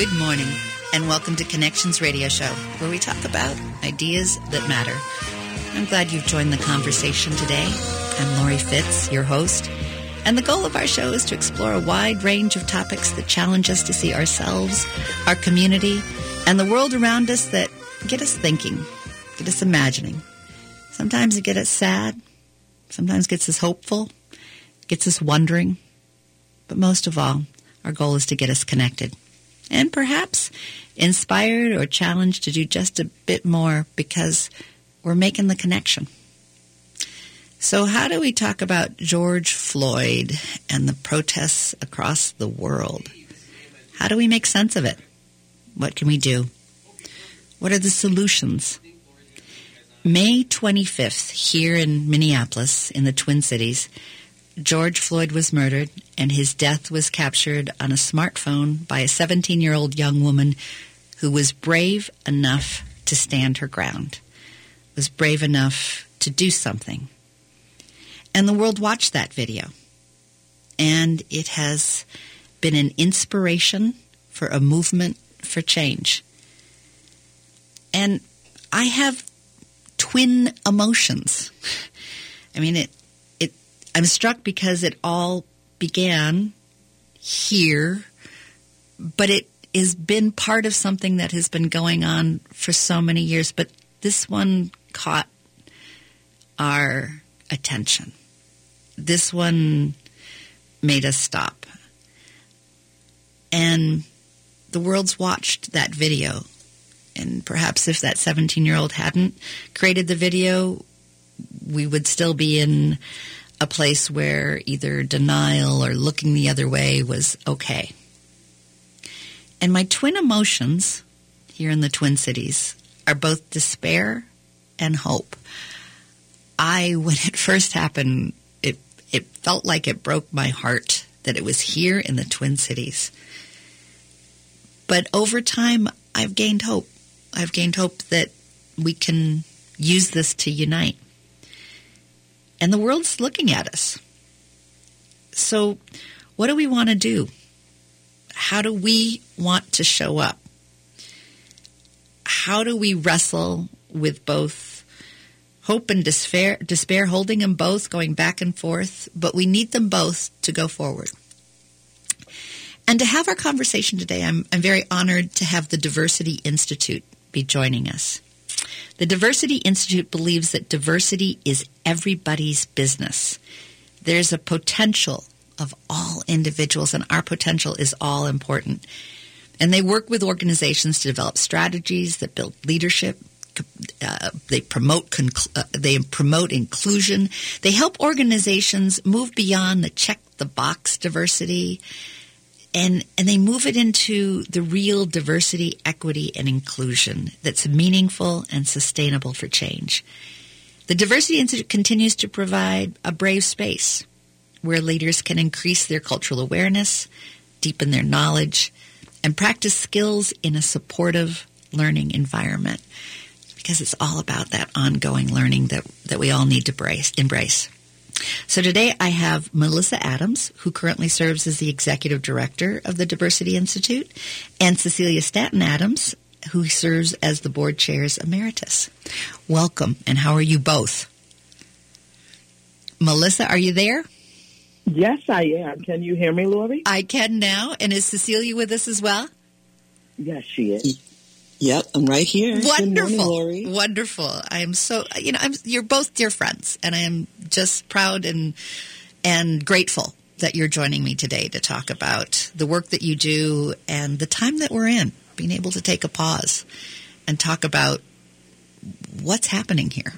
Good morning, and welcome to Connections Radio Show, where we talk about ideas that matter. I'm glad you've joined the conversation today. I'm Lori Fitz, your host, and the goal of our show is to explore a wide range of topics that challenge us to see ourselves, our community, and the world around us that get us thinking, get us imagining. Sometimes it gets us sad, sometimes gets us hopeful, gets us wondering, but most of all, our goal is to get us connected and perhaps inspired or challenged to do just a bit more because we're making the connection. So, how do we talk about George Floyd and the protests across the world? How do we make sense of it? What can we do? What are the solutions? May 25th, here in Minneapolis, in the Twin Cities, George Floyd was murdered, and his death was captured on a smartphone by a 17 year old young woman who was brave enough to stand her ground, was brave enough to do something. And the world watched that video. And it has been an inspiration for a movement for change. And I have twin emotions. I mean, it, I'm struck because it all began here, but it has been part of something that has been going on for so many years. But this one caught our attention. This one made us stop. And the world's watched that video and perhaps if that 17 year old hadn't created the video, we would still be in a place where either denial or looking the other way was okay. And my twin emotions here in the Twin Cities are both despair and hope. I, when it first happened, it, it felt like it broke my heart that it was here in the Twin Cities. But over time, I've gained hope. I've gained hope that we can use this to unite. And the world's looking at us. So, what do we want to do? How do we want to show up? How do we wrestle with both hope and despair, despair holding them both, going back and forth, but we need them both to go forward. And to have our conversation today, I'm, I'm very honored to have the Diversity Institute be joining us. The Diversity Institute believes that diversity is everybody's business. There's a potential of all individuals, and our potential is all important. And they work with organizations to develop strategies that build leadership. Uh, they promote uh, they promote inclusion. They help organizations move beyond the check the box diversity and and they move it into the real diversity, equity, and inclusion that's meaningful and sustainable for change. The Diversity Institute continues to provide a brave space where leaders can increase their cultural awareness, deepen their knowledge, and practice skills in a supportive learning environment because it's all about that ongoing learning that, that we all need to brace, embrace. So today I have Melissa Adams, who currently serves as the executive director of the Diversity Institute, and Cecilia Stanton Adams, who serves as the board chairs emeritus. Welcome, and how are you both? Melissa, are you there? Yes, I am. Can you hear me, Lori? I can now. And is Cecilia with us as well? Yes, she is. Yep, I'm right here. Wonderful, morning, wonderful. I am so you know I'm you're both dear friends, and I am just proud and and grateful that you're joining me today to talk about the work that you do and the time that we're in, being able to take a pause and talk about what's happening here.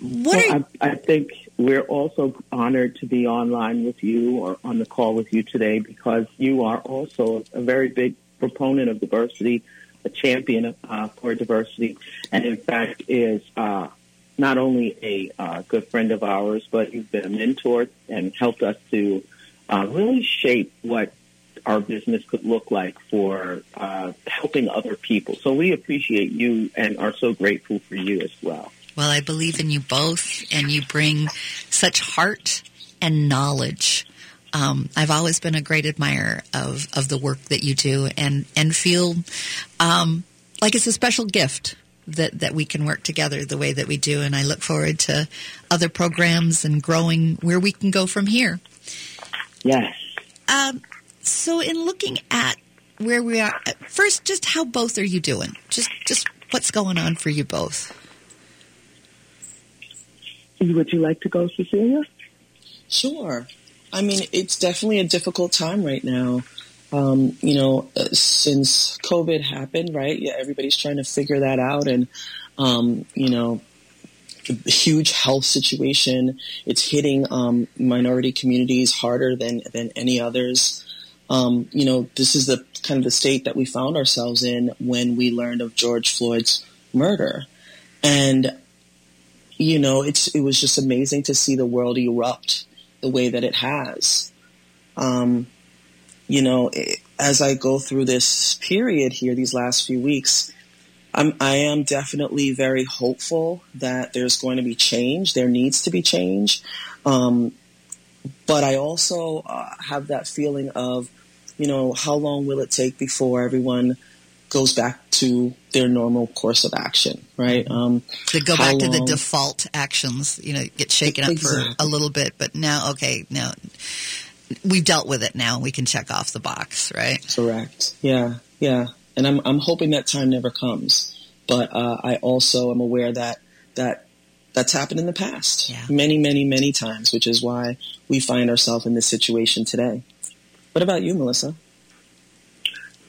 What well, I, I think we're also honored to be online with you or on the call with you today because you are also a very big proponent of diversity a champion uh, for diversity, and in fact is uh, not only a uh, good friend of ours, but you've been a mentor and helped us to uh, really shape what our business could look like for uh, helping other people. So we appreciate you and are so grateful for you as well. Well, I believe in you both, and you bring such heart and knowledge Um, I've always been a great admirer of, of the work that you do and, and feel um, like it's a special gift that, that we can work together the way that we do. And I look forward to other programs and growing where we can go from here. Yes. Um, so, in looking at where we are, first, just how both are you doing? Just, just what's going on for you both? Would you like to go, Cecilia? Sure. I mean, it's definitely a difficult time right now. Um, you know, uh, since COVID happened, right? Yeah, everybody's trying to figure that out, and um, you know, the huge health situation. It's hitting um, minority communities harder than than any others. Um, you know, this is the kind of the state that we found ourselves in when we learned of George Floyd's murder, and you know, it's it was just amazing to see the world erupt the way that it has. Um, you know, it, as I go through this period here, these last few weeks, I'm, I am definitely very hopeful that there's going to be change. There needs to be change. Um, but I also uh, have that feeling of, you know, how long will it take before everyone goes back to their normal course of action, right? Um, to go back long, to the default actions, you know, get shaken up exactly. for a little bit, but now, okay, now we've dealt with it. Now we can check off the box, right? Correct. Yeah, yeah. And I'm I'm hoping that time never comes, but uh, I also am aware that that that's happened in the past, yeah. many, many, many times, which is why we find ourselves in this situation today. What about you, Melissa?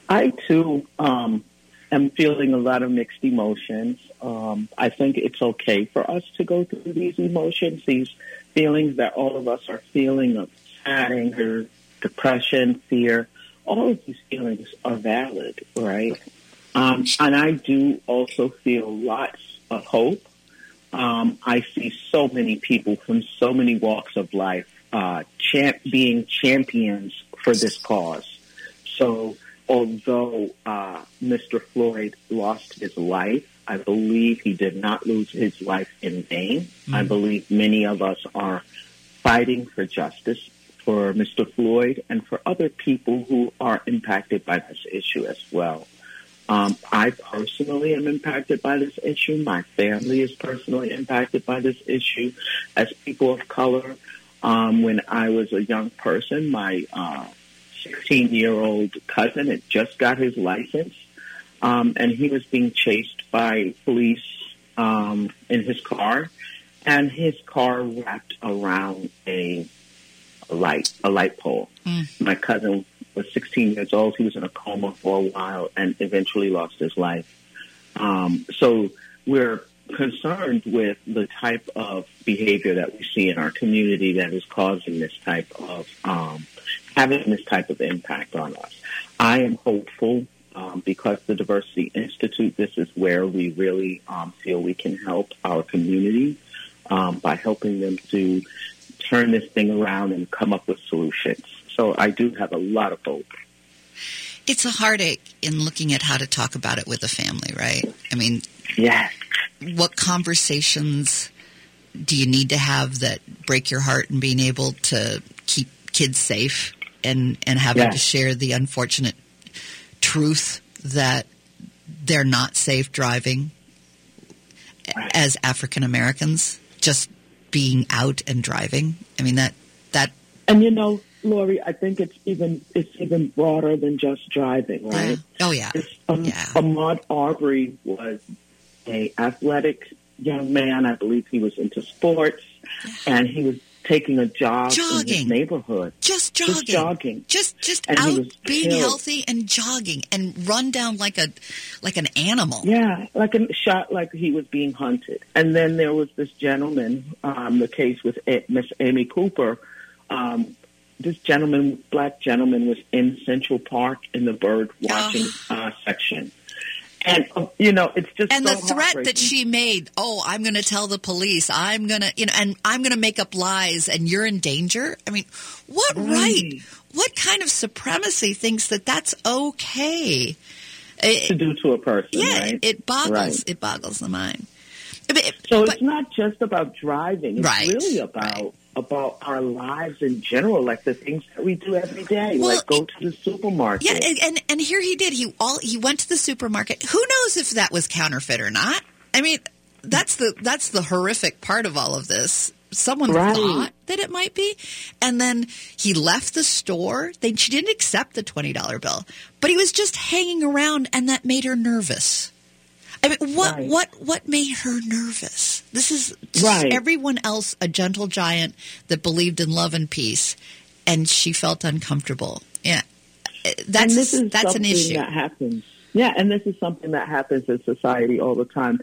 I too um, am feeling a lot of mixed emotions. Um, I think it's okay for us to go through these emotions, these feelings that all of us are feeling of sad anger, depression, fear. All of these feelings are valid, right? Um, and I do also feel lots of hope. Um, I see so many people from so many walks of life uh, champ- being champions for this cause. So although uh, Mr. Floyd lost his life, I believe he did not lose his life in vain. Mm-hmm. I believe many of us are fighting for justice for Mr. Floyd and for other people who are impacted by this issue as well. Um, I personally am impacted by this issue. My family is personally impacted by this issue. As people of color, um, when I was a young person, my uh, 16 year old cousin had just got his license, um, and he was being chased by police um, in his car, and his car wrapped around a, a light, a light pole. Mm. My cousin was 16 years old. He was in a coma for a while and eventually lost his life. Um, so we're concerned with the type of behavior that we see in our community that is causing this type of um, having this type of impact on us. I am hopeful um, because the Diversity Institute, this is where we really um, feel we can help our community um, by helping them to turn this thing around and come up with solutions. So I do have a lot of hope. It's a heartache in looking at how to talk about it with a family, right? I mean, yes. What conversations do you need to have that break your heart and being able to keep kids safe and and having to share the unfortunate truth that they're not safe driving right. as African Americans, just being out and driving. I mean that that. And you know, Lori, I think it's even it's even broader than just driving, right? oh yeah. Um, yeah. Ahmaud Arbery was a athletic young man. I believe he was into sports, and he was taking a jog jogging. in his neighborhood. Just jogging. Just jogging. Just just and out being killed. healthy and jogging and run down like a like an animal. Yeah, like a shot like he was being hunted. And then there was this gentleman, um, the case with Miss Amy Cooper. Um, this gentleman, black gentleman, was in Central Park in the bird watching oh. uh, section and um, you know it's just and so the threat that she made oh i'm going to tell the police i'm going to you know and i'm going to make up lies and you're in danger? I mean what right, right what kind of supremacy thinks that that's okay? To do to a person yeah right? it boggles right. it boggles the mind. But, so but, it's not just about driving it's right, really about about our lives in general, like the things that we do every day, well, like go to the supermarket. Yeah, and and here he did. He all he went to the supermarket. Who knows if that was counterfeit or not? I mean, that's the that's the horrific part of all of this. Someone right. thought that it might be, and then he left the store. They she didn't accept the twenty dollar bill, but he was just hanging around, and that made her nervous. I mean, what right. what what made her nervous? This is right. everyone else a gentle giant that believed in love and peace, and she felt uncomfortable. Yeah, that's that's an issue that happens. Yeah, and this is something that happens in society all the time.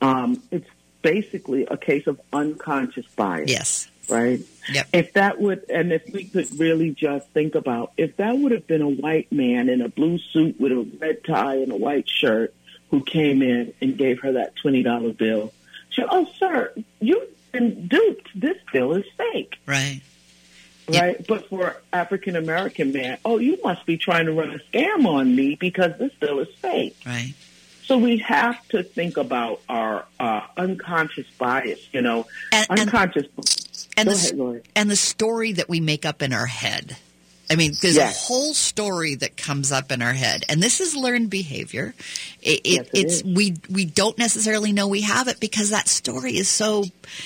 Um, it's basically a case of unconscious bias. Yes. Right? Yep. If that would, and if we could really just think about, if that would have been a white man in a blue suit with a red tie and a white shirt who came in and gave her that $20 bill, she, oh, sir, you've been duped. This bill is fake. Right. Right. Yep. But for African American man, oh, you must be trying to run a scam on me because this bill is fake. Right. So we have to think about our uh, unconscious bias, you know, and, unconscious. And, and the, ahead, and the story that we make up in our head. I mean, there's yes. a whole story that comes up in our head, and this is learned behavior. It, yes, it, it's is. we we don't necessarily know we have it because that story is so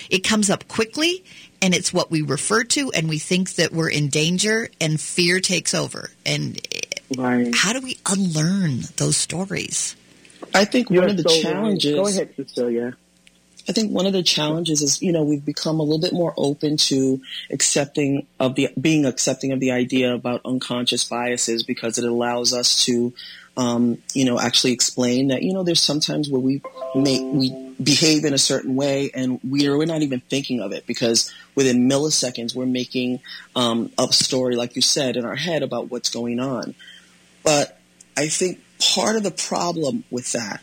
it comes up quickly, and it's what we refer to, and we think that we're in danger, and fear takes over. And eh, right. how do we unlearn those stories? I think You're one of the so challenges. Right. Go ahead, Cecilia. I think one of the challenges is, you know, we've become a little bit more open to accepting of the being accepting of the idea about unconscious biases because it allows us to, um, you know, actually explain that, you know, there's sometimes where we make we behave in a certain way and we're we're not even thinking of it because within milliseconds we're making um, a story, like you said, in our head about what's going on. But I think part of the problem with that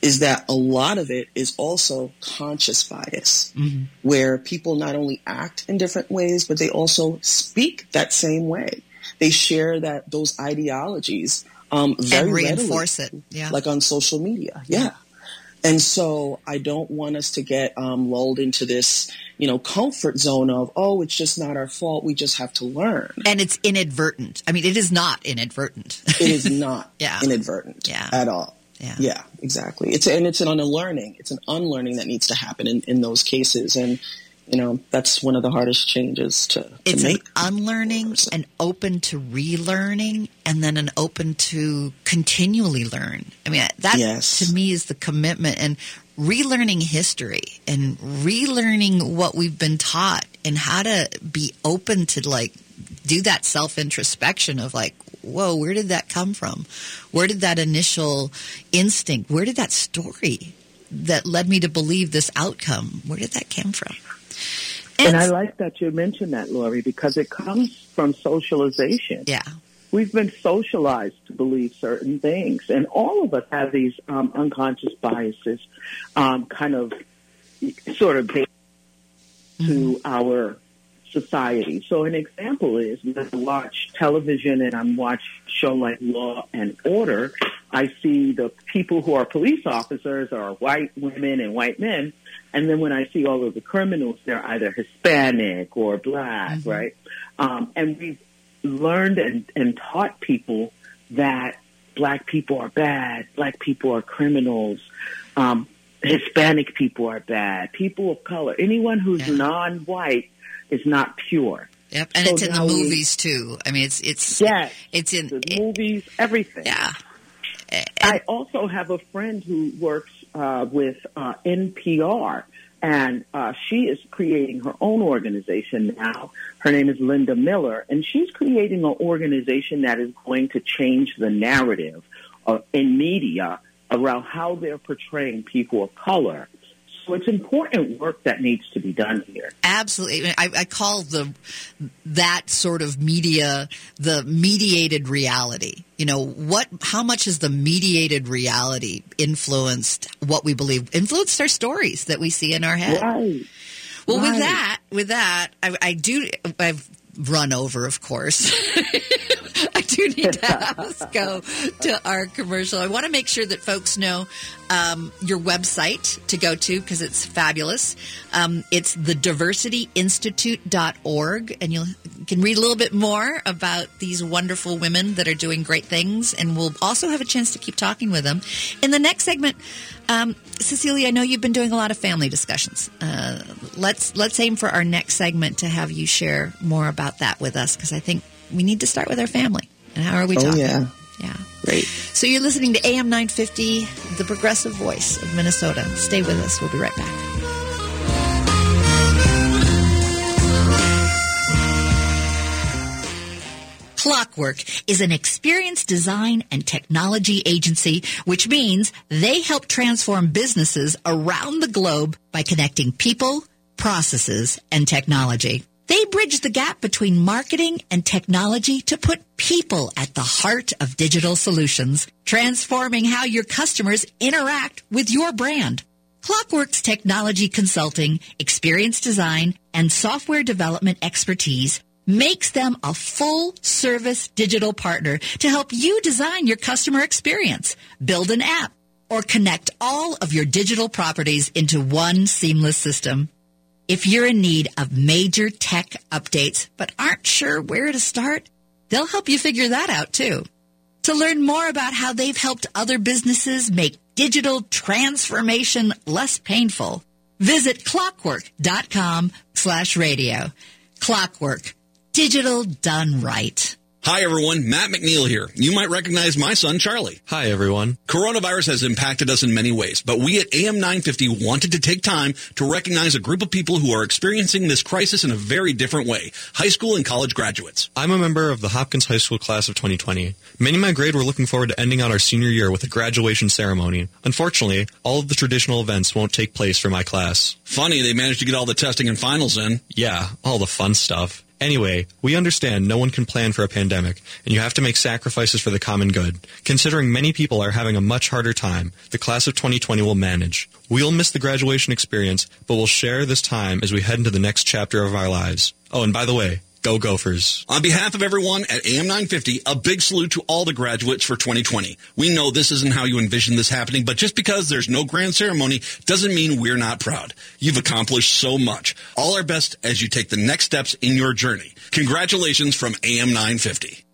is that a lot of it is also conscious bias, mm-hmm. where people not only act in different ways, but they also speak that same way. They share that those ideologies um, very and reinforce readily, it, yeah. like on social media, yeah. And so I don't want us to get um, lulled into this, you know, comfort zone of, oh, it's just not our fault. We just have to learn. And it's inadvertent. I mean, it is not inadvertent. it is not yeah. inadvertent yeah. at all. Yeah. yeah, exactly. It's and it's an unlearning. It's an unlearning that needs to happen in, in those cases. And you know that's one of the hardest changes to, to it's make. an unlearning and open to relearning and then an open to continually learn i mean that yes. to me is the commitment and relearning history and relearning what we've been taught and how to be open to like do that self introspection of like whoa, where did that come from? Where did that initial instinct, where did that story that led me to believe this outcome, where did that come from? And, and I like that you mentioned that, Lori, because it comes from socialization. Yeah. We've been socialized to believe certain things, and all of us have these um, unconscious biases, um, kind of, sort of, based mm-hmm. to our society. So an example is when I watch television and I'm watch show like Law and Order, I see the people who are police officers are white women and white men. And then when I see all of the criminals, they're either Hispanic or black, mm-hmm. right? Um, and we've learned and, and taught people that black people are bad, black people are criminals, um, Hispanic people are bad, people of color, anyone who's yeah. non-white is not pure. Yep, and so it's in the movies we, too. I mean, it's it's yes, it's in the it, movies, everything. Yeah. And, I also have a friend who works uh, with uh, NPR, and uh, she is creating her own organization now. Her name is Linda Miller, and she's creating an organization that is going to change the narrative uh, in media around how they're portraying people of color so it's important work that needs to be done here. Absolutely. I, I call the that sort of media the mediated reality. You know, what how much has the mediated reality influenced what we believe, influenced our stories that we see in our head? Right. Well, right. with that, with that, I, I do. I've run over, of course. I do need to have us go to our commercial. I want to make sure that folks know um, your website to go to because it's fabulous. Um, it's thediversityinstitute.org, and you can read a little bit more about these wonderful women that are doing great things. And we'll also have a chance to keep talking with them. In the next segment, um, Cecilia, I know you've been doing a lot of family discussions. Uh, let's let's aim for our next segment to have you share more about that with us because I think we need to start with our family. And how are we oh, talking? Yeah. Yeah. Great. So you're listening to AM 950, the progressive voice of Minnesota. Stay with us. We'll be right back. Clockwork is an experience design and technology agency, which means they help transform businesses around the globe by connecting people, processes, and technology. They bridge the gap between marketing and technology to put people at the heart of digital solutions, transforming how your customers interact with your brand. Clockwork's technology consulting, experience design, and software development expertise makes them a full service digital partner to help you design your customer experience, build an app, or connect all of your digital properties into one seamless system. If you're in need of major tech updates but aren't sure where to start, they'll help you figure that out too. To learn more about how they've helped other businesses make digital transformation less painful, visit clockwork.com slash radio. Clockwork Digital done right. Hi everyone, Matt McNeil here. You might recognize my son Charlie. Hi everyone. Coronavirus has impacted us in many ways, but we at AM 950 wanted to take time to recognize a group of people who are experiencing this crisis in a very different way. High school and college graduates. I'm a member of the Hopkins High School class of 2020. Many in my grade were looking forward to ending out our senior year with a graduation ceremony. Unfortunately, all of the traditional events won't take place for my class. Funny, they managed to get all the testing and finals in. Yeah, all the fun stuff. Anyway, we understand no one can plan for a pandemic, and you have to make sacrifices for the common good. Considering many people are having a much harder time, the class of 2020 will manage. We'll miss the graduation experience, but we'll share this time as we head into the next chapter of our lives. Oh, and by the way, Go Gophers. On behalf of everyone at AM 950, a big salute to all the graduates for 2020. We know this isn't how you envision this happening, but just because there's no grand ceremony doesn't mean we're not proud. You've accomplished so much. All our best as you take the next steps in your journey. Congratulations from AM 950.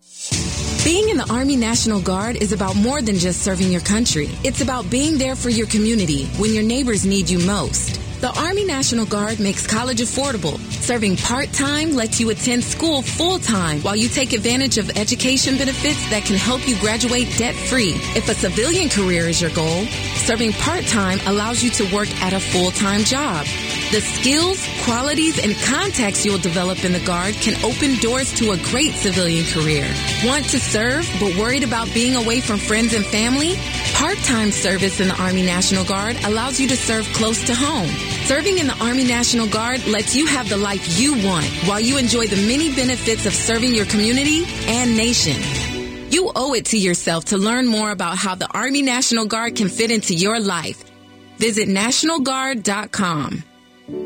Being in the Army National Guard is about more than just serving your country. It's about being there for your community when your neighbors need you most. The Army National Guard makes college affordable. Serving part-time lets you attend school full-time while you take advantage of education benefits that can help you graduate debt-free. If a civilian career is your goal, serving part-time allows you to work at a full-time job. The skills, qualities, and contacts you'll develop in the Guard can open doors to a great civilian career. Want to serve but worried about being away from friends and family? Part-time service in the Army National Guard allows you to serve close to home. Serving in the Army National Guard lets you have the life you want while you enjoy the many benefits of serving your community and nation. You owe it to yourself to learn more about how the Army National Guard can fit into your life. Visit NationalGuard.com.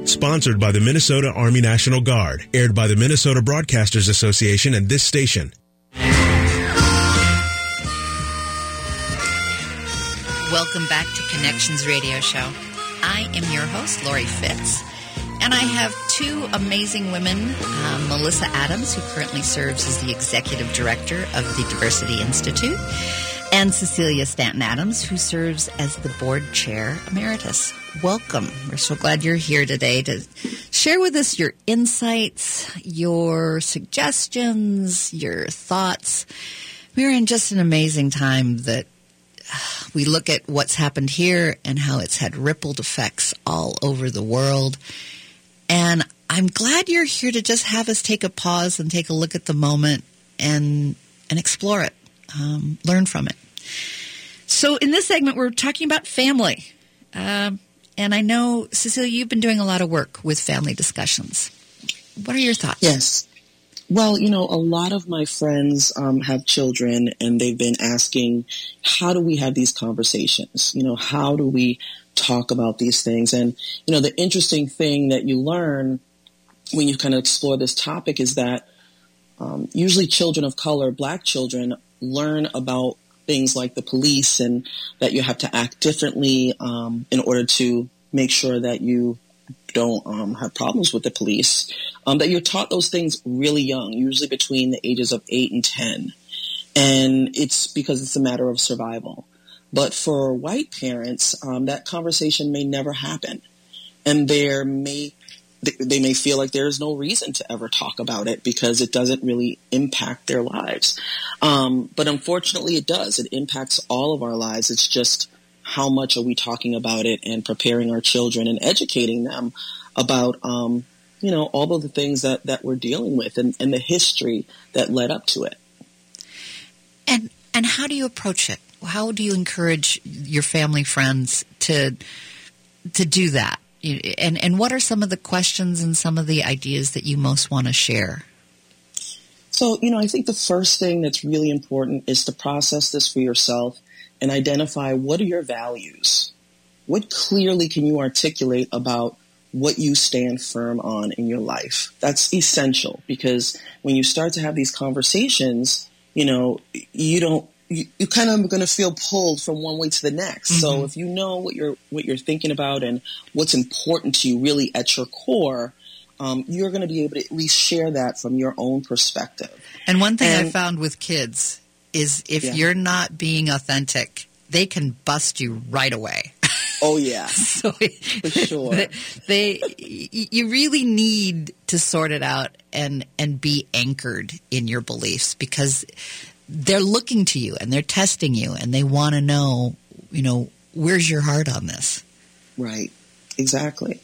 Sponsored by the Minnesota Army National Guard. Aired by the Minnesota Broadcasters Association and this station. Welcome back to Connections Radio Show. I am your host, Lori Fitz, and I have two amazing women uh, Melissa Adams, who currently serves as the executive director of the Diversity Institute, and Cecilia Stanton Adams, who serves as the board chair emeritus. Welcome. We're so glad you're here today to share with us your insights, your suggestions, your thoughts. We're in just an amazing time that we look at what's happened here and how it's had rippled effects all over the world. And I'm glad you're here to just have us take a pause and take a look at the moment and and explore it, um, learn from it. So in this segment, we're talking about family, uh, and I know Cecilia, you've been doing a lot of work with family discussions. What are your thoughts? Yes. Well, you know, a lot of my friends um, have children and they've been asking, how do we have these conversations? You know, how do we talk about these things? And, you know, the interesting thing that you learn when you kind of explore this topic is that um, usually children of color, black children, learn about things like the police and that you have to act differently um, in order to make sure that you don't um, have problems with the police. Um, that you're taught those things really young, usually between the ages of eight and ten, and it's because it's a matter of survival. But for white parents, um, that conversation may never happen, and there may they may feel like there's no reason to ever talk about it because it doesn't really impact their lives. Um, but unfortunately, it does. It impacts all of our lives. It's just how much are we talking about it and preparing our children and educating them about, um, you know, all of the things that, that we're dealing with and, and the history that led up to it. And and how do you approach it? How do you encourage your family friends to to do that? and and what are some of the questions and some of the ideas that you most want to share? So, you know, I think the first thing that's really important is to process this for yourself and identify what are your values? What clearly can you articulate about what you stand firm on in your life? That's essential because when you start to have these conversations, you know, you don't you, you kind of going to feel pulled from one way to the next. Mm-hmm. So if you know what you're what you're thinking about and what's important to you, really at your core, um, you're going to be able to at least share that from your own perspective. And one thing and, I found with kids is if yeah. you're not being authentic, they can bust you right away. Oh yeah, so for sure. They, you really need to sort it out and and be anchored in your beliefs because they're looking to you and they're testing you and they want to know, you know, where's your heart on this? Right. Exactly.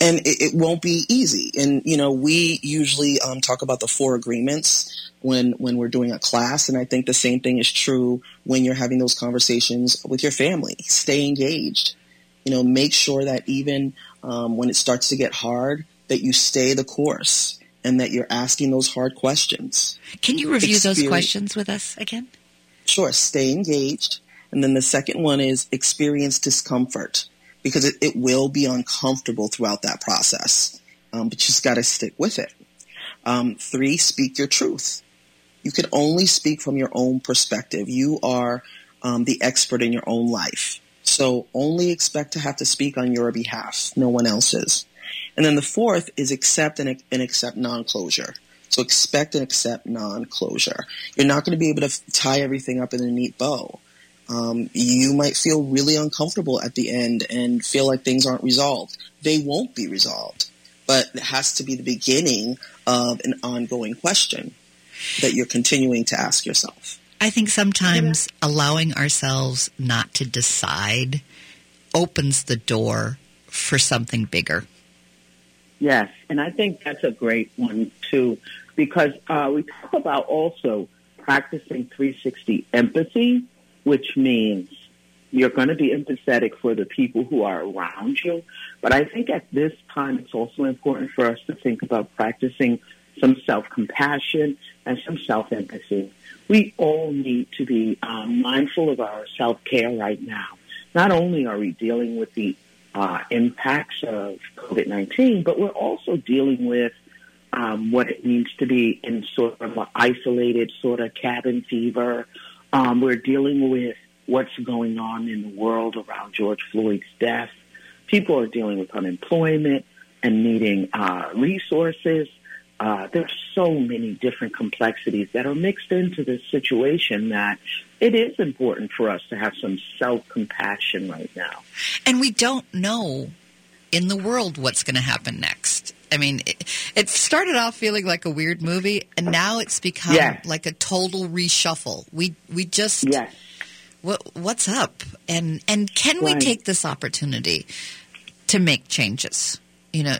And it, it won't be easy. And, you know, we usually um, talk about the four agreements when, when we're doing a class. And I think the same thing is true when you're having those conversations with your family. Stay engaged. You know, make sure that even um, when it starts to get hard, that you stay the course and that you're asking those hard questions. Can you review Experience. those questions with us again? Sure. Stay engaged. And then the second one is experience discomfort because it, it will be uncomfortable throughout that process. Um, but you just got to stick with it. Um, three, speak your truth. You can only speak from your own perspective. You are um, the expert in your own life. So only expect to have to speak on your behalf, no one else's. And then the fourth is accept and, and accept non-closure. So expect and accept non-closure. You're not going to be able to tie everything up in a neat bow. Um, you might feel really uncomfortable at the end and feel like things aren't resolved. They won't be resolved, but it has to be the beginning of an ongoing question that you're continuing to ask yourself. I think sometimes yeah. allowing ourselves not to decide opens the door for something bigger. Yes, and I think that's a great one too, because uh, we talk about also practicing 360 empathy, which means you're going to be empathetic for the people who are around you. But I think at this time, it's also important for us to think about practicing some self-compassion and some self-empathy. We all need to be um, mindful of our self-care right now. Not only are we dealing with the uh, impacts of COVID-19, but we're also dealing with um, what it means to be in sort of an isolated sort of cabin fever. Um, we're dealing with what's going on in the world around George Floyd's death. People are dealing with unemployment and needing uh, resources. Uh, there's so many different complexities that are mixed into this situation that it is important for us to have some self-compassion right now. And we don't know in the world what's going to happen next. I mean, it, it, started off feeling like a weird movie, and now it's become yes. like a total reshuffle. We we just yes. what what's up, and and can right. we take this opportunity to make changes? You know,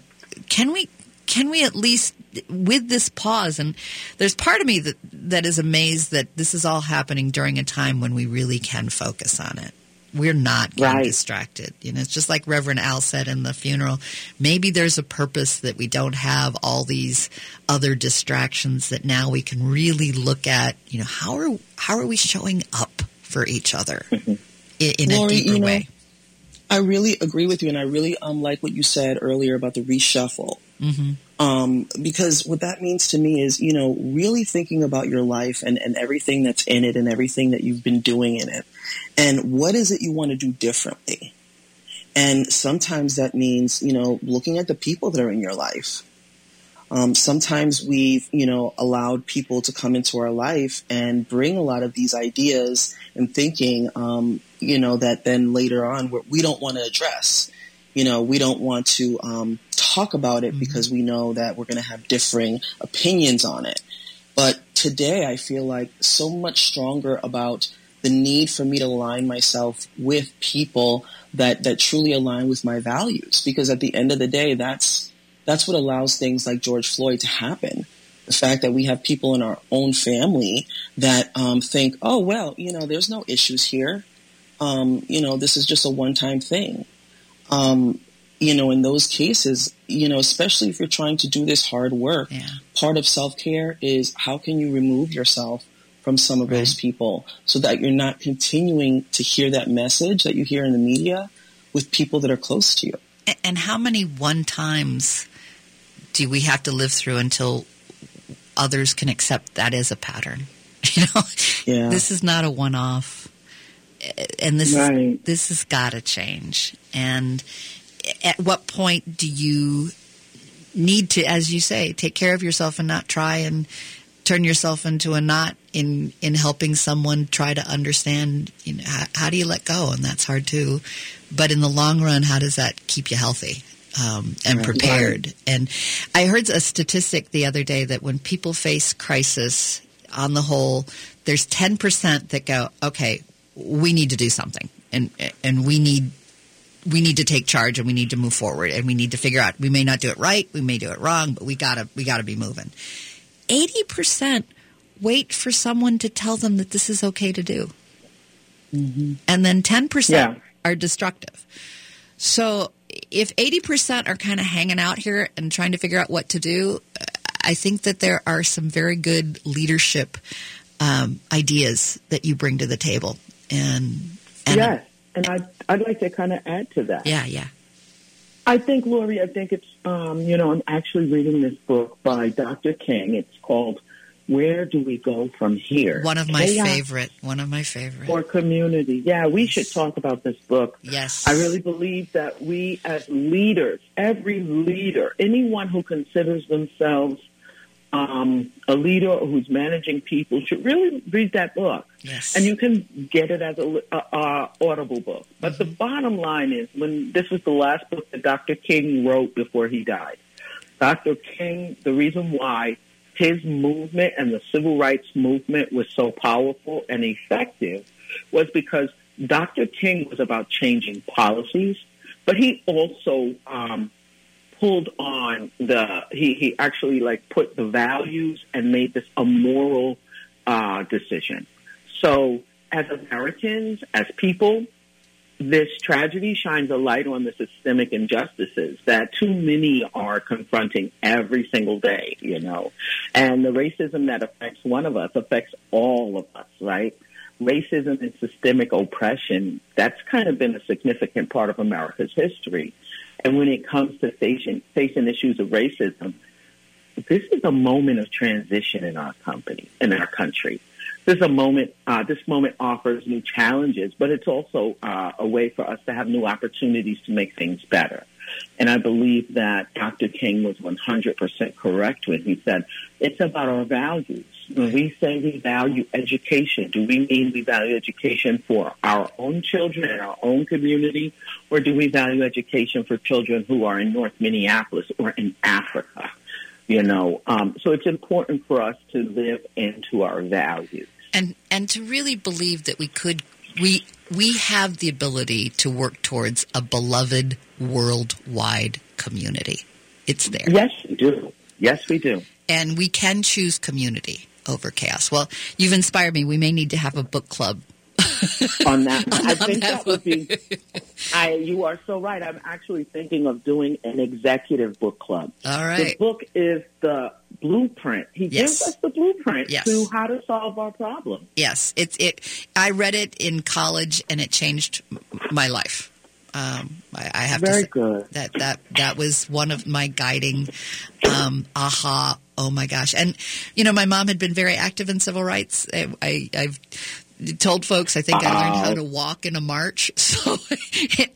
can we can we at least with this pause and there's part of me that that is amazed that this is all happening during a time when we really can focus on it we're not getting right. distracted you know it's just like reverend al said in the funeral maybe there's a purpose that we don't have all these other distractions that now we can really look at you know how are how are we showing up for each other mm-hmm. in, in Lori, a deeper you know, way I really agree with you, and I really um, like what you said earlier about the reshuffle. Mm-hmm. Um, because what that means to me is, you know, really thinking about your life and, and everything that's in it and everything that you've been doing in it. And what is it you want to do differently? And sometimes that means, you know, looking at the people that are in your life. Um, sometimes we've, you know, allowed people to come into our life and bring a lot of these ideas and thinking, um, you know, that then later on we don't want to address. You know, we don't want to um, talk about it mm-hmm. because we know that we're going to have differing opinions on it. But today I feel like so much stronger about the need for me to align myself with people that, that truly align with my values. Because at the end of the day, that's, that's what allows things like George Floyd to happen. The fact that we have people in our own family that um, think, oh, well, you know, there's no issues here. Um, you know, this is just a one time thing. Um, you know, in those cases, you know, especially if you're trying to do this hard work, yeah. part of self care is how can you remove yourself from some of right. those people so that you're not continuing to hear that message that you hear in the media with people that are close to you. And how many one times do we have to live through until others can accept that as a pattern? You know, yeah. this is not a one off and this right. this has got to change. And at what point do you need to, as you say, take care of yourself and not try and turn yourself into a knot in in helping someone try to understand? You know, how, how do you let go? And that's hard too. But in the long run, how does that keep you healthy? Um, and prepared. And I heard a statistic the other day that when people face crisis, on the whole, there's 10% that go, okay, we need to do something, and and we need we need to take charge and we need to move forward and we need to figure out we may not do it right we may do it wrong but we gotta we gotta be moving. 80% wait for someone to tell them that this is okay to do. Mm-hmm. and then 10% yeah. are destructive. So if 80% are kind of hanging out here and trying to figure out what to do i think that there are some very good leadership um, ideas that you bring to the table and, and yes, and I'd I'd like to kind of add to that. Yeah, yeah. I think, Lori, I think it's um, you know I'm actually reading this book by Dr. King. It's called Where Do We Go From Here? One of my Chaos favorite. One of my favorite. For community, yeah, we yes. should talk about this book. Yes, I really believe that we as leaders, every leader, anyone who considers themselves um, a leader who's managing people should really read that book. Yes. And you can get it as a, audible book. But mm-hmm. the bottom line is, when this was the last book that Dr. King wrote before he died, Dr. King, the reason why his movement and the civil rights movement was so powerful and effective was because Dr. King was about changing policies, but he also um, pulled on the he he actually like put the values and made this a moral uh, decision. So as Americans, as people, this tragedy shines a light on the systemic injustices that too many are confronting every single day, you know. And the racism that affects one of us affects all of us, right? Racism and systemic oppression, that's kind of been a significant part of America's history. And when it comes to facing, facing issues of racism, this is a moment of transition in our company, in our country. This is a moment, uh, this moment offers new challenges, but it's also uh, a way for us to have new opportunities to make things better. And I believe that Dr. King was 100% correct when he said, it's about our values. When we say we value education, do we mean we value education for our own children and our own community, or do we value education for children who are in North Minneapolis or in Africa? You know, um, so it's important for us to live into our values and and to really believe that we could we we have the ability to work towards a beloved worldwide community. It's there. Yes, we do. Yes, we do. And we can choose community over chaos. Well, you've inspired me. We may need to have a book club on that. I think that, that would be. I, you are so right. I'm actually thinking of doing an executive book club. All right. The book is the blueprint. He yes. gives us the blueprint yes. to how to solve our problem. Yes, it's it. I read it in college, and it changed my life. Um, I, I, have Very to say good. that that that was one of my guiding um, aha. Oh my gosh! And you know, my mom had been very active in civil rights. I, have told folks I think Uh-oh. I learned how to walk in a march. So,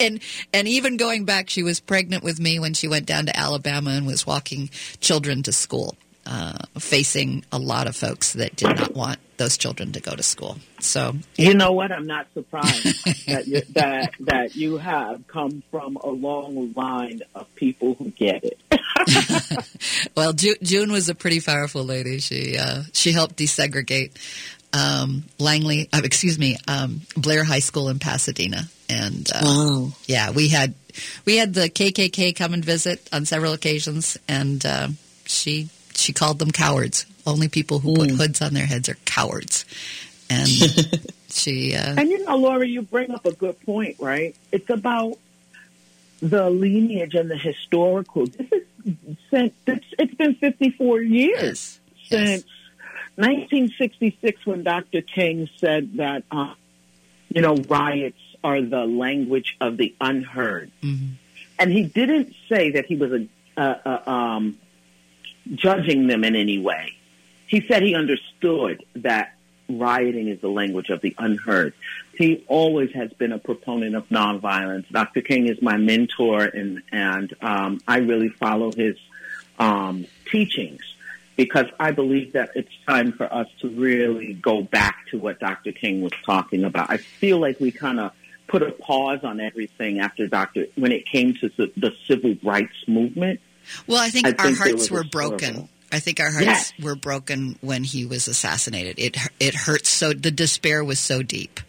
and and even going back, she was pregnant with me when she went down to Alabama and was walking children to school uh, facing a lot of folks that did not want those children to go to school. So you know what? I'm not surprised that you, that that you have come from a long line of people who get it. well, Ju- June was a pretty powerful lady. She uh, she helped desegregate um, Langley, uh, excuse me, um, Blair High School in Pasadena, and uh, wow. yeah, we had we had the KKK come and visit on several occasions, and uh, she she called them cowards. Only people who mm. put hoods on their heads are cowards. And she. Uh, and you know, Laura, you bring up a good point, right? It's about the lineage and the historical. This is since it's, it's been 54 years yes. since yes. 1966 when Dr. King said that, uh, you know, riots are the language of the unheard. Mm-hmm. And he didn't say that he was a, a, a um, judging them in any way. He said he understood that rioting is the language of the unheard. He always has been a proponent of nonviolence. Dr. King is my mentor, and and um, I really follow his um, teachings because I believe that it's time for us to really go back to what Dr. King was talking about. I feel like we kind of put a pause on everything after Dr. when it came to the, the civil rights movement well, I think I our think hearts were broken. I think our hearts yes. were broken when he was assassinated. It it hurts so. The despair was so deep.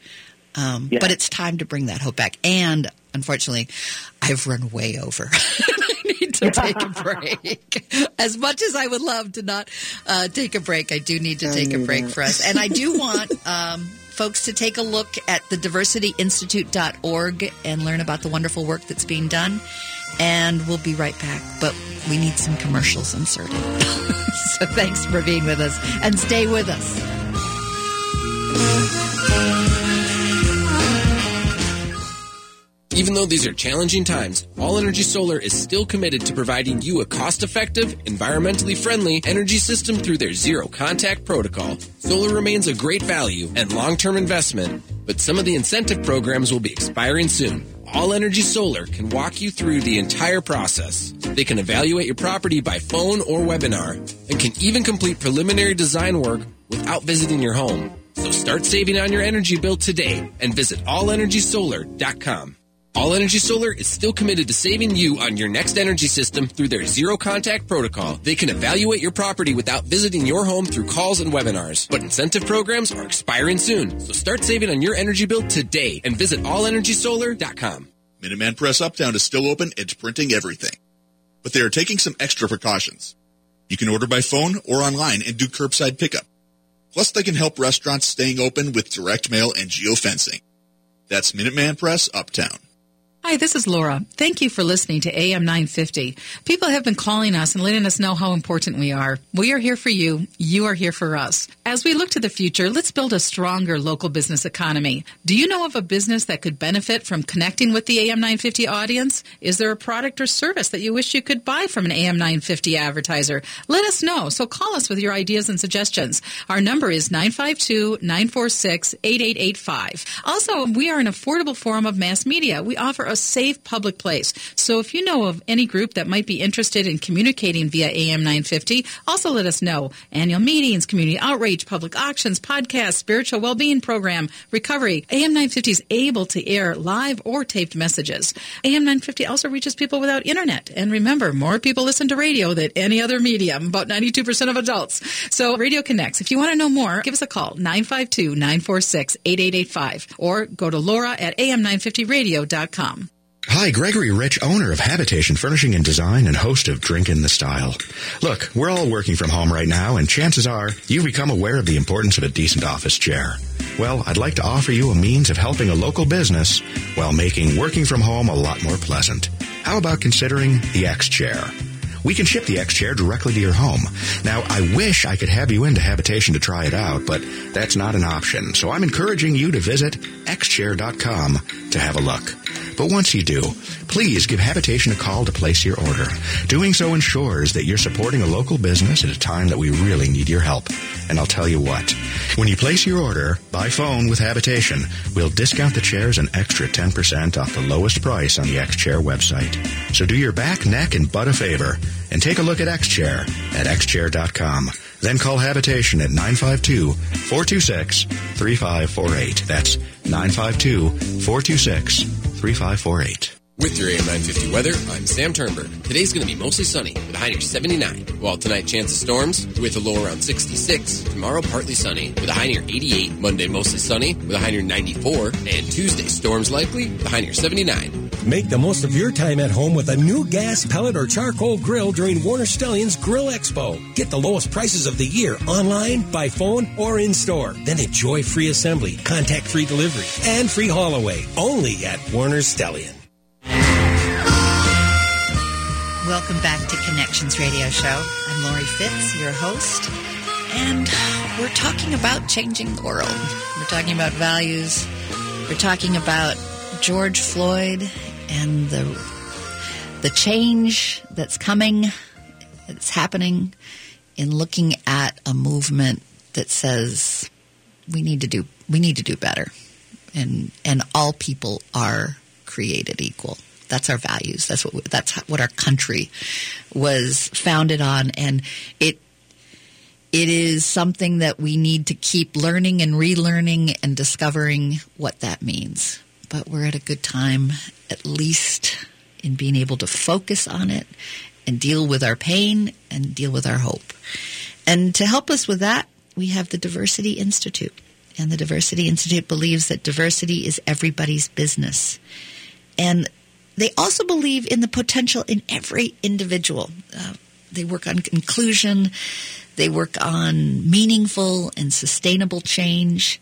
Um, yes. But it's time to bring that hope back. And unfortunately, I've run way over. I need to take a break. As much as I would love to not uh, take a break, I do need to take a break for us. And I do want. Um, folks to take a look at the diversityinstitute.org and learn about the wonderful work that's being done and we'll be right back. But we need some commercials inserted. so thanks for being with us and stay with us. Even though these are challenging times, All Energy Solar is still committed to providing you a cost effective, environmentally friendly energy system through their zero contact protocol. Solar remains a great value and long term investment, but some of the incentive programs will be expiring soon. All Energy Solar can walk you through the entire process. They can evaluate your property by phone or webinar and can even complete preliminary design work without visiting your home. So start saving on your energy bill today and visit allenergysolar.com. All Energy Solar is still committed to saving you on your next energy system through their zero contact protocol. They can evaluate your property without visiting your home through calls and webinars. But incentive programs are expiring soon. So start saving on your energy bill today and visit allenergysolar.com. Minuteman Press Uptown is still open and printing everything. But they are taking some extra precautions. You can order by phone or online and do curbside pickup. Plus, they can help restaurants staying open with direct mail and geofencing. That's Minuteman Press Uptown. Hi, this is Laura. Thank you for listening to AM 950. People have been calling us and letting us know how important we are. We are here for you. You are here for us. As we look to the future, let's build a stronger local business economy. Do you know of a business that could benefit from connecting with the AM 950 audience? Is there a product or service that you wish you could buy from an AM 950 advertiser? Let us know. So call us with your ideas and suggestions. Our number is 952 946 8885. Also, we are an affordable form of mass media. We offer a safe public place. So if you know of any group that might be interested in communicating via AM 950, also let us know. Annual meetings, community outreach, public auctions, podcasts, spiritual well-being program, recovery. AM 950 is able to air live or taped messages. AM 950 also reaches people without internet. And remember, more people listen to radio than any other medium, about 92% of adults. So Radio Connects. If you want to know more, give us a call, 952-946-8885 or go to Laura at am950radio.com. Hi, Gregory Rich, owner of Habitation Furnishing and Design and host of Drink in the Style. Look, we're all working from home right now, and chances are you've become aware of the importance of a decent office chair. Well, I'd like to offer you a means of helping a local business while making working from home a lot more pleasant. How about considering the X Chair? We can ship the X Chair directly to your home. Now, I wish I could have you into Habitation to try it out, but that's not an option. So I'm encouraging you to visit xchair.com to have a look. But once you do, please give Habitation a call to place your order. Doing so ensures that you're supporting a local business at a time that we really need your help. And I'll tell you what, when you place your order by phone with Habitation, we'll discount the chairs an extra 10% off the lowest price on the X-Chair website. So do your back, neck, and butt a favor and take a look at X-Chair at xchair.com. Then call Habitation at 952-426-3548. That's 952-426-3548. With your AM 950 weather, I'm Sam Turnberg. Today's going to be mostly sunny with a high near 79. While tonight, chance of storms with a low around 66. Tomorrow, partly sunny with a high near 88. Monday, mostly sunny with a high near 94. And Tuesday, storms likely with a high near 79. Make the most of your time at home with a new gas, pellet, or charcoal grill during Warner Stellian's Grill Expo. Get the lowest prices of the year online, by phone, or in store. Then enjoy free assembly, contact free delivery, and free haul away. Only at Warner Stellian. Welcome back to Connections Radio Show. I'm Lori Fitz, your host, and we're talking about changing the world. We're talking about values. We're talking about George Floyd and the the change that's coming, that's happening in looking at a movement that says we need to do we need to do better, and and all people are created equal. That's our values. That's what that's what our country was founded on, and it it is something that we need to keep learning and relearning and discovering what that means. But we're at a good time, at least in being able to focus on it and deal with our pain and deal with our hope. And to help us with that, we have the Diversity Institute. And the Diversity Institute believes that diversity is everybody's business. And they also believe in the potential in every individual. Uh, they work on inclusion, they work on meaningful and sustainable change,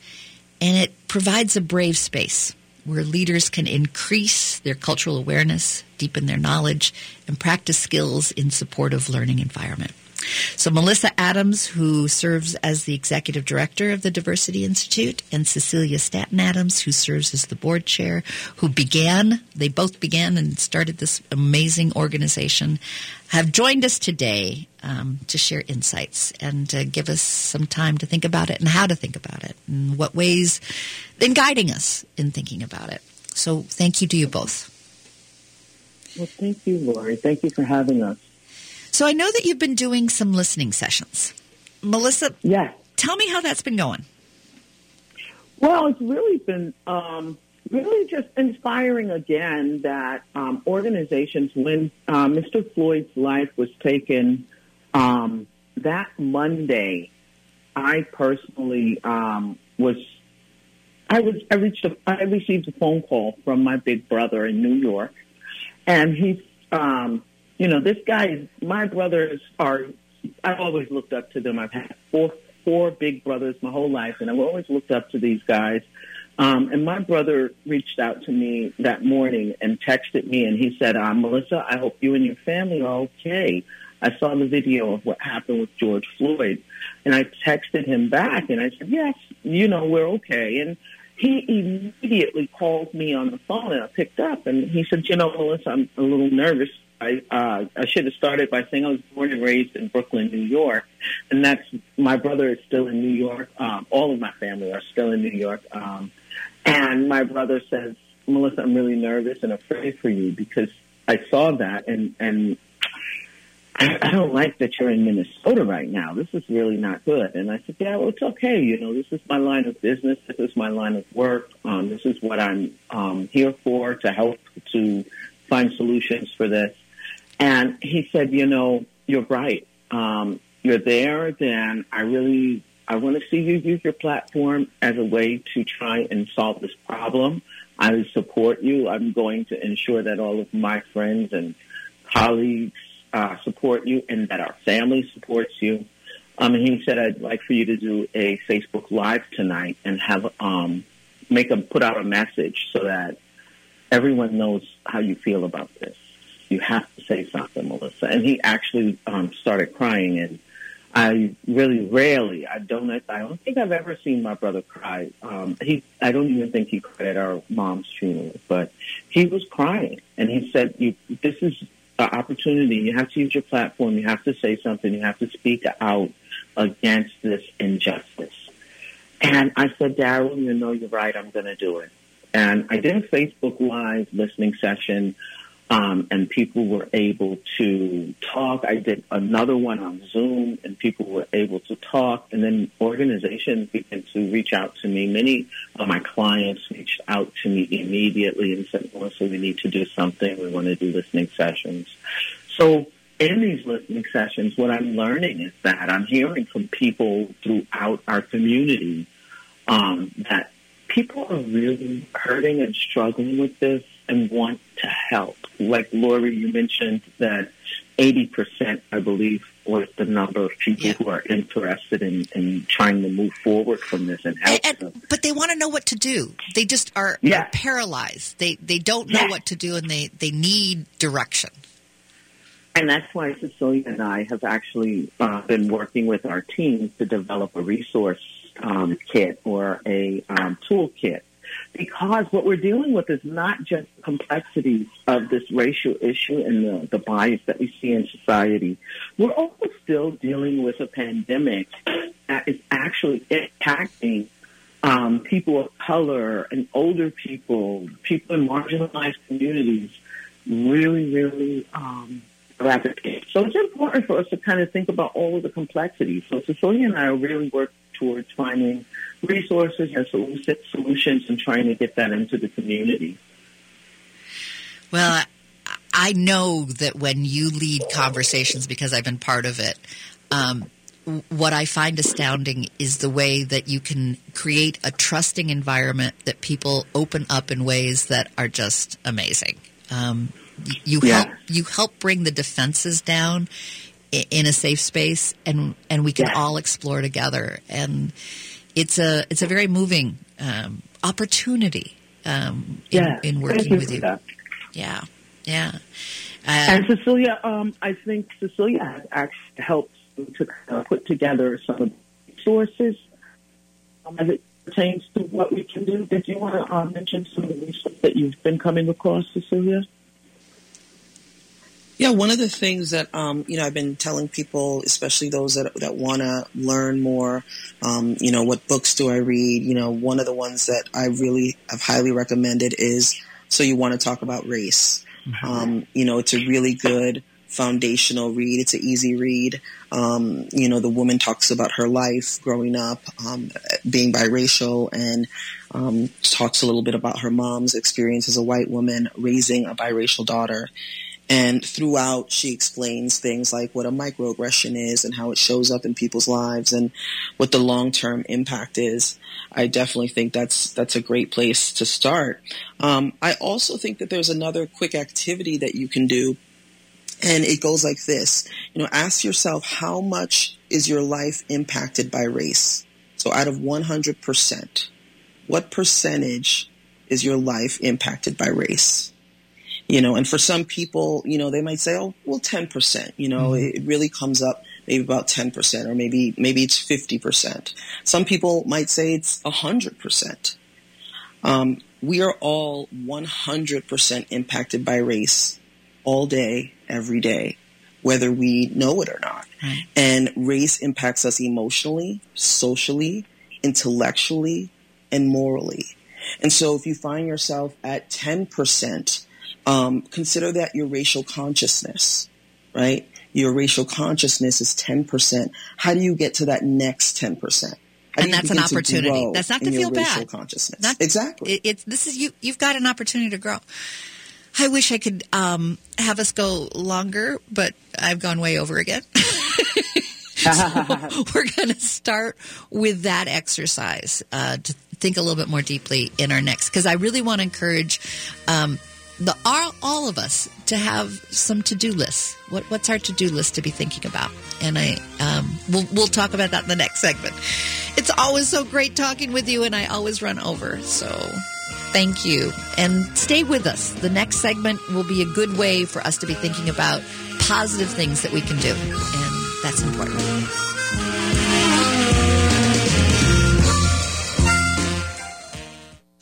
and it provides a brave space where leaders can increase their cultural awareness, deepen their knowledge, and practice skills in supportive learning environment. So Melissa Adams, who serves as the executive director of the Diversity Institute, and Cecilia Stanton Adams, who serves as the board chair, who began, they both began and started this amazing organization, have joined us today um, to share insights and to give us some time to think about it and how to think about it and what ways, in guiding us in thinking about it. So thank you to you both. Well, thank you, Lori. Thank you for having us. So I know that you've been doing some listening sessions. Melissa, yes. tell me how that's been going. Well, it's really been um, really just inspiring again that um, organizations, when uh, Mr. Floyd's life was taken um, that Monday, I personally um, was. I was. I reached. A, I received a phone call from my big brother in New York, and he um, you know, this guy, is, my brothers are, I've always looked up to them. I've had four, four big brothers my whole life, and I've always looked up to these guys. Um, and my brother reached out to me that morning and texted me, and he said, uh, Melissa, I hope you and your family are okay. I saw the video of what happened with George Floyd. And I texted him back, and I said, yes, you know, we're okay. And he immediately called me on the phone, and I picked up, and he said, you know, Melissa, I'm a little nervous I uh, I should have started by saying I was born and raised in Brooklyn, New York, and that's my brother is still in New York. Um, all of my family are still in New York, um, and my brother says, Melissa, I'm really nervous and afraid for you because I saw that, and and I, I don't like that you're in Minnesota right now. This is really not good. And I said, yeah, well, it's okay. You know, this is my line of business. This is my line of work. Um, this is what I'm um, here for to help to find solutions for this. And he said, you know, you're right. Um, you're there, then I really, I want to see you use your platform as a way to try and solve this problem. I support you. I'm going to ensure that all of my friends and colleagues uh, support you and that our family supports you. Um, and he said, I'd like for you to do a Facebook Live tonight and have, um, make a, put out a message so that everyone knows how you feel about this you have to say something, Melissa. And he actually um, started crying, and I really rarely, I don't, I don't think I've ever seen my brother cry. Um, he, I don't even think he cried at our mom's funeral, but he was crying and he said, you, this is an opportunity. You have to use your platform. You have to say something. You have to speak out against this injustice. And I said, Daryl, you know, you're right. I'm going to do it. And I did a Facebook Live listening session um, and people were able to talk. I did another one on Zoom, and people were able to talk. And then organizations began to reach out to me. Many of my clients reached out to me immediately and said, "Melissa, we need to do something. We want to do listening sessions." So in these listening sessions, what I'm learning is that I'm hearing from people throughout our community um, that people are really hurting and struggling with this and want to help. Like Lori, you mentioned that 80%, I believe, was the number of people yeah. who are interested in, in trying to move forward from this and help and, and, But they want to know what to do. They just are, yeah. are paralyzed. They they don't know yeah. what to do and they, they need direction. And that's why Cecilia and I have actually uh, been working with our teams to develop a resource um, kit or a um, toolkit because what we're dealing with is not just the complexities of this racial issue and the, the bias that we see in society. We're also still dealing with a pandemic that is actually impacting um, people of color and older people, people in marginalized communities, really, really um, rapidly. So it's important for us to kind of think about all of the complexities. So Cecilia and I are really working towards finding resources and solutions and trying to get that into the community. Well, I know that when you lead conversations, because I've been part of it, um, what I find astounding is the way that you can create a trusting environment that people open up in ways that are just amazing. Um, you yeah. help you help bring the defenses down in a safe space, and and we can yeah. all explore together. And it's a it's a very moving um, opportunity um, in, yeah. in working with you. That. Yeah, yeah. Uh, and Cecilia, um, I think Cecilia has actually helped to uh, put together some of the resources um, as it pertains to what we can do. Did you want to uh, mention some of the resources that you've been coming across, Cecilia? Yeah, one of the things that um, you know I've been telling people, especially those that that want to learn more, um, you know, what books do I read? You know, one of the ones that I really have highly recommended is "So You Want to Talk About Race." Mm-hmm. Um, you know, it's a really good foundational read. It's an easy read. Um, you know, the woman talks about her life growing up, um, being biracial, and um, talks a little bit about her mom's experience as a white woman raising a biracial daughter. And throughout, she explains things like what a microaggression is and how it shows up in people's lives and what the long-term impact is. I definitely think that's that's a great place to start. Um, I also think that there's another quick activity that you can do, and it goes like this: you know, ask yourself how much is your life impacted by race. So, out of 100%, what percentage is your life impacted by race? You know, and for some people, you know, they might say, oh, well, 10%, you know, mm-hmm. it really comes up maybe about 10% or maybe, maybe it's 50%. Some people might say it's 100%. Um, we are all 100% impacted by race all day, every day, whether we know it or not. Right. And race impacts us emotionally, socially, intellectually, and morally. And so if you find yourself at 10%, um, consider that your racial consciousness, right? Your racial consciousness is 10%. How do you get to that next 10%? and that's an opportunity. That's not to feel bad. Consciousness. Not, exactly. It, it's this is you. You've got an opportunity to grow. I wish I could um, have us go longer, but I've gone way over again. so we're going to start with that exercise uh, to think a little bit more deeply in our next, because I really want to encourage um, the all, all of us to have some to do lists. What, what's our to do list to be thinking about? And I um, we'll we'll talk about that in the next segment. It's always so great talking with you, and I always run over. So thank you, and stay with us. The next segment will be a good way for us to be thinking about positive things that we can do, and that's important.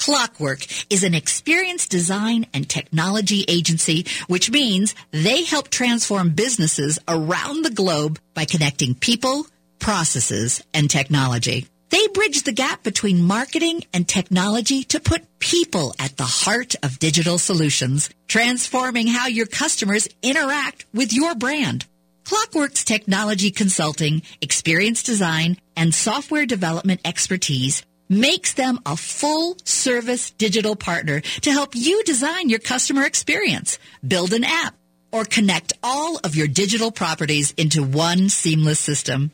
Clockwork is an experience design and technology agency, which means they help transform businesses around the globe by connecting people, processes, and technology. They bridge the gap between marketing and technology to put people at the heart of digital solutions, transforming how your customers interact with your brand. Clockwork's technology consulting, experience design, and software development expertise makes them a full service digital partner to help you design your customer experience, build an app, or connect all of your digital properties into one seamless system.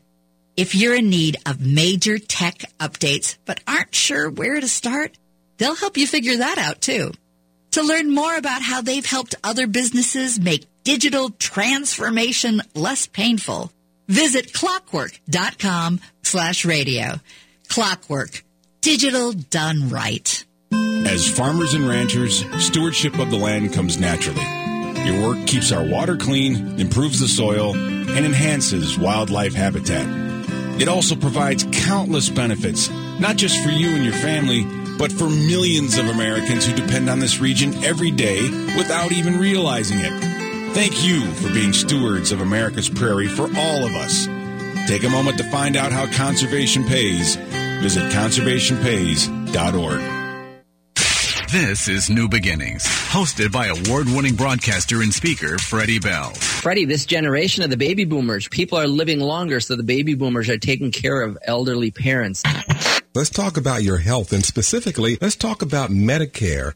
If you're in need of major tech updates but aren't sure where to start, they'll help you figure that out too. To learn more about how they've helped other businesses make digital transformation less painful, visit clockwork.com slash radio. Clockwork. Digital done right. As farmers and ranchers, stewardship of the land comes naturally. Your work keeps our water clean, improves the soil, and enhances wildlife habitat. It also provides countless benefits, not just for you and your family, but for millions of Americans who depend on this region every day without even realizing it. Thank you for being stewards of America's prairie for all of us. Take a moment to find out how conservation pays. Visit conservationpays.org. This is New Beginnings, hosted by award winning broadcaster and speaker Freddie Bell. Freddie, this generation of the baby boomers, people are living longer, so the baby boomers are taking care of elderly parents. Let's talk about your health, and specifically, let's talk about Medicare.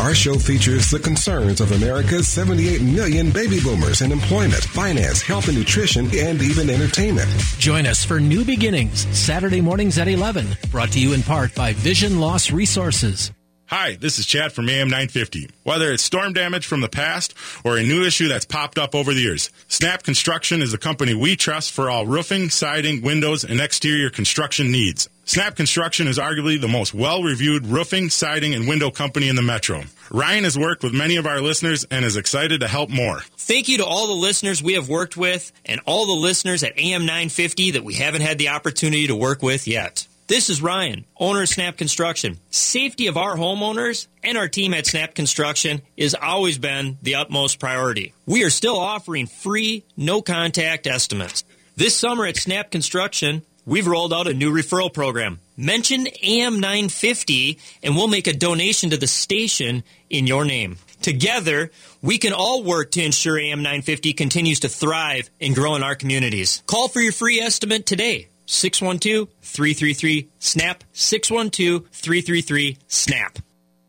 Our show features the concerns of America's 78 million baby boomers in employment, finance, health and nutrition, and even entertainment. Join us for New Beginnings, Saturday mornings at 11, brought to you in part by Vision Loss Resources. Hi, this is Chad from AM 950. Whether it's storm damage from the past or a new issue that's popped up over the years, Snap Construction is the company we trust for all roofing, siding, windows, and exterior construction needs. Snap Construction is arguably the most well-reviewed roofing, siding, and window company in the metro. Ryan has worked with many of our listeners and is excited to help more. Thank you to all the listeners we have worked with and all the listeners at AM 950 that we haven't had the opportunity to work with yet. This is Ryan, owner of Snap Construction. Safety of our homeowners and our team at Snap Construction has always been the utmost priority. We are still offering free, no contact estimates. This summer at Snap Construction, we've rolled out a new referral program. Mention AM 950 and we'll make a donation to the station in your name. Together, we can all work to ensure AM 950 continues to thrive and grow in our communities. Call for your free estimate today. 612 333 SNAP. 612 333 SNAP.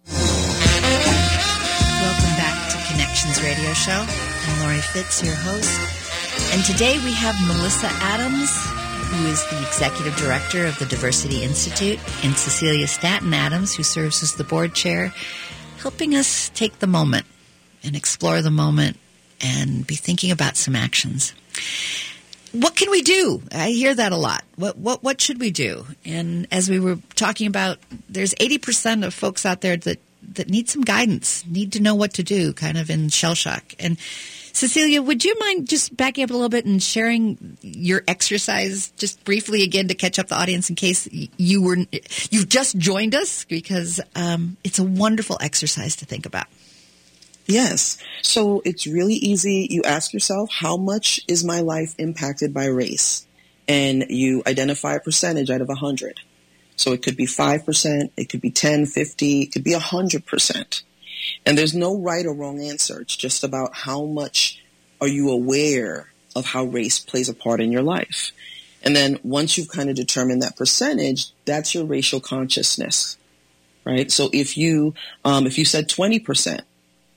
Welcome back to Connections Radio Show. I'm Lori Fitz, your host. And today we have Melissa Adams, who is the executive director of the Diversity Institute, and Cecilia Stanton Adams, who serves as the board chair, helping us take the moment and explore the moment and be thinking about some actions what can we do? I hear that a lot. What what what should we do? And as we were talking about, there's 80% of folks out there that that need some guidance, need to know what to do, kind of in shell shock. And Cecilia, would you mind just backing up a little bit and sharing your exercise just briefly again to catch up the audience in case you were you've just joined us because um, it's a wonderful exercise to think about. Yes. So it's really easy. You ask yourself, how much is my life impacted by race? And you identify a percentage out of 100. So it could be 5%, it could be 10, 50, it could be 100%. And there's no right or wrong answer. It's just about how much are you aware of how race plays a part in your life. And then once you've kind of determined that percentage, that's your racial consciousness, right? So if you, um, if you said 20%,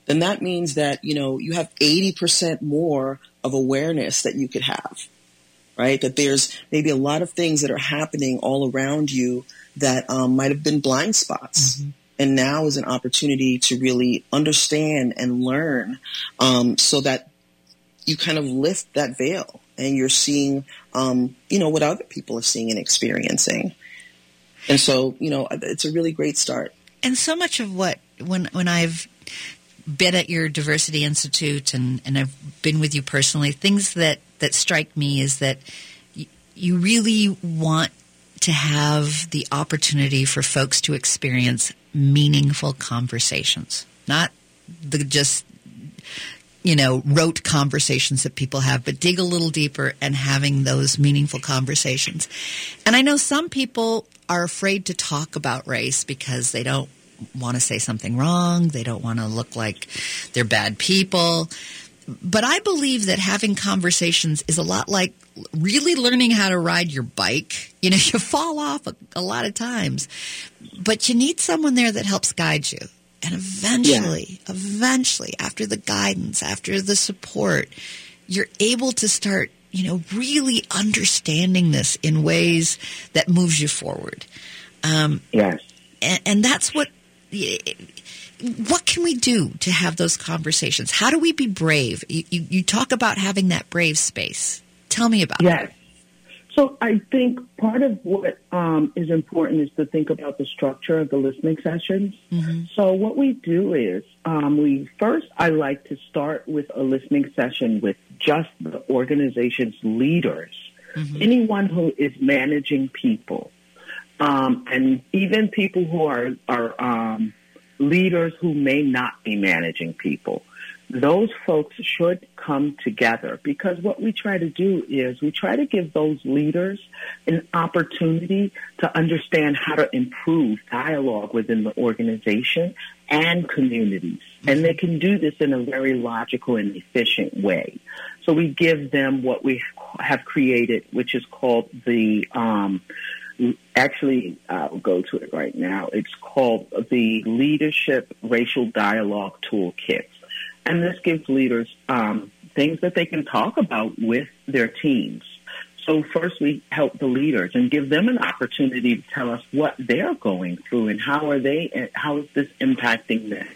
then that means that, you know, you have 80% more of awareness that you could have, right? That there's maybe a lot of things that are happening all around you that um, might have been blind spots. Mm-hmm. And now is an opportunity to really understand and learn um, so that you kind of lift that veil and you're seeing, um, you know, what other people are seeing and experiencing. And so, you know, it's a really great start. And so much of what, when, when I've been at your diversity institute and, and I've been with you personally, things that, that strike me is that y- you really want to have the opportunity for folks to experience meaningful conversations, not the just you know, rote conversations that people have, but dig a little deeper and having those meaningful conversations. And I know some people are afraid to talk about race because they don't want to say something wrong. They don't want to look like they're bad people. But I believe that having conversations is a lot like really learning how to ride your bike. You know, you fall off a, a lot of times, but you need someone there that helps guide you. And eventually, yeah. eventually, after the guidance, after the support, you're able to start, you know, really understanding this in ways that moves you forward. Um, yes. And, and that's what, what can we do to have those conversations? How do we be brave? You, you, you talk about having that brave space. Tell me about yes. it. So I think part of what um, is important is to think about the structure of the listening sessions. Mm-hmm. So what we do is um, we first I like to start with a listening session with just the organization's leaders, mm-hmm. anyone who is managing people, um, and even people who are are um, leaders who may not be managing people those folks should come together because what we try to do is we try to give those leaders an opportunity to understand how to improve dialogue within the organization and communities. And they can do this in a very logical and efficient way. So we give them what we have created, which is called the, um, actually, I'll go to it right now. It's called the Leadership Racial Dialogue Toolkit. And this gives leaders um, things that they can talk about with their teams. So first we help the leaders and give them an opportunity to tell us what they're going through and how are they, how is this impacting them.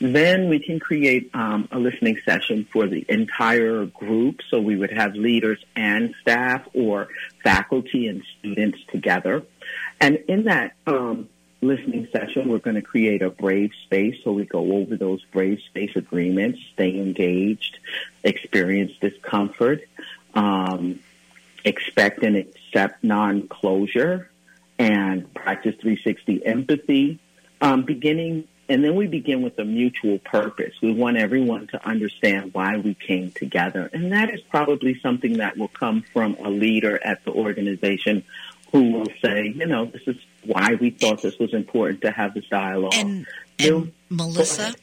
Then we can create um, a listening session for the entire group. So we would have leaders and staff or faculty and students together. And in that um, listening session, we're going to create a brave space. So we go over those brave space agreements, stay engaged, experience discomfort, um, expect and accept non-closure, and practice 360 empathy. Um, beginning, and then we begin with a mutual purpose. We want everyone to understand why we came together, and that is probably something that will come from a leader at the organization who will say, you know, this is why we thought this was important to have this dialogue. And, and Melissa,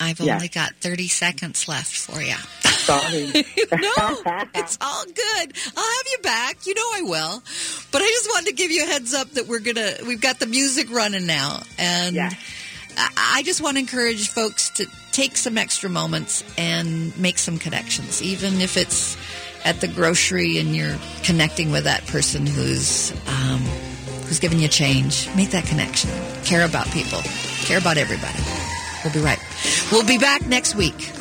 I've only got 30 seconds left for you. Sorry. no, it's all good. I'll have you back. You know I will. But I just wanted to give you a heads up that we're going to, we've got the music running now. And yeah. I just want to encourage folks to take some extra moments and make some connections, even if it's at the grocery and you're connecting with that person who's um, who's giving you change. Make that connection. Care about people. Care about everybody. We'll be right. We'll be back next week.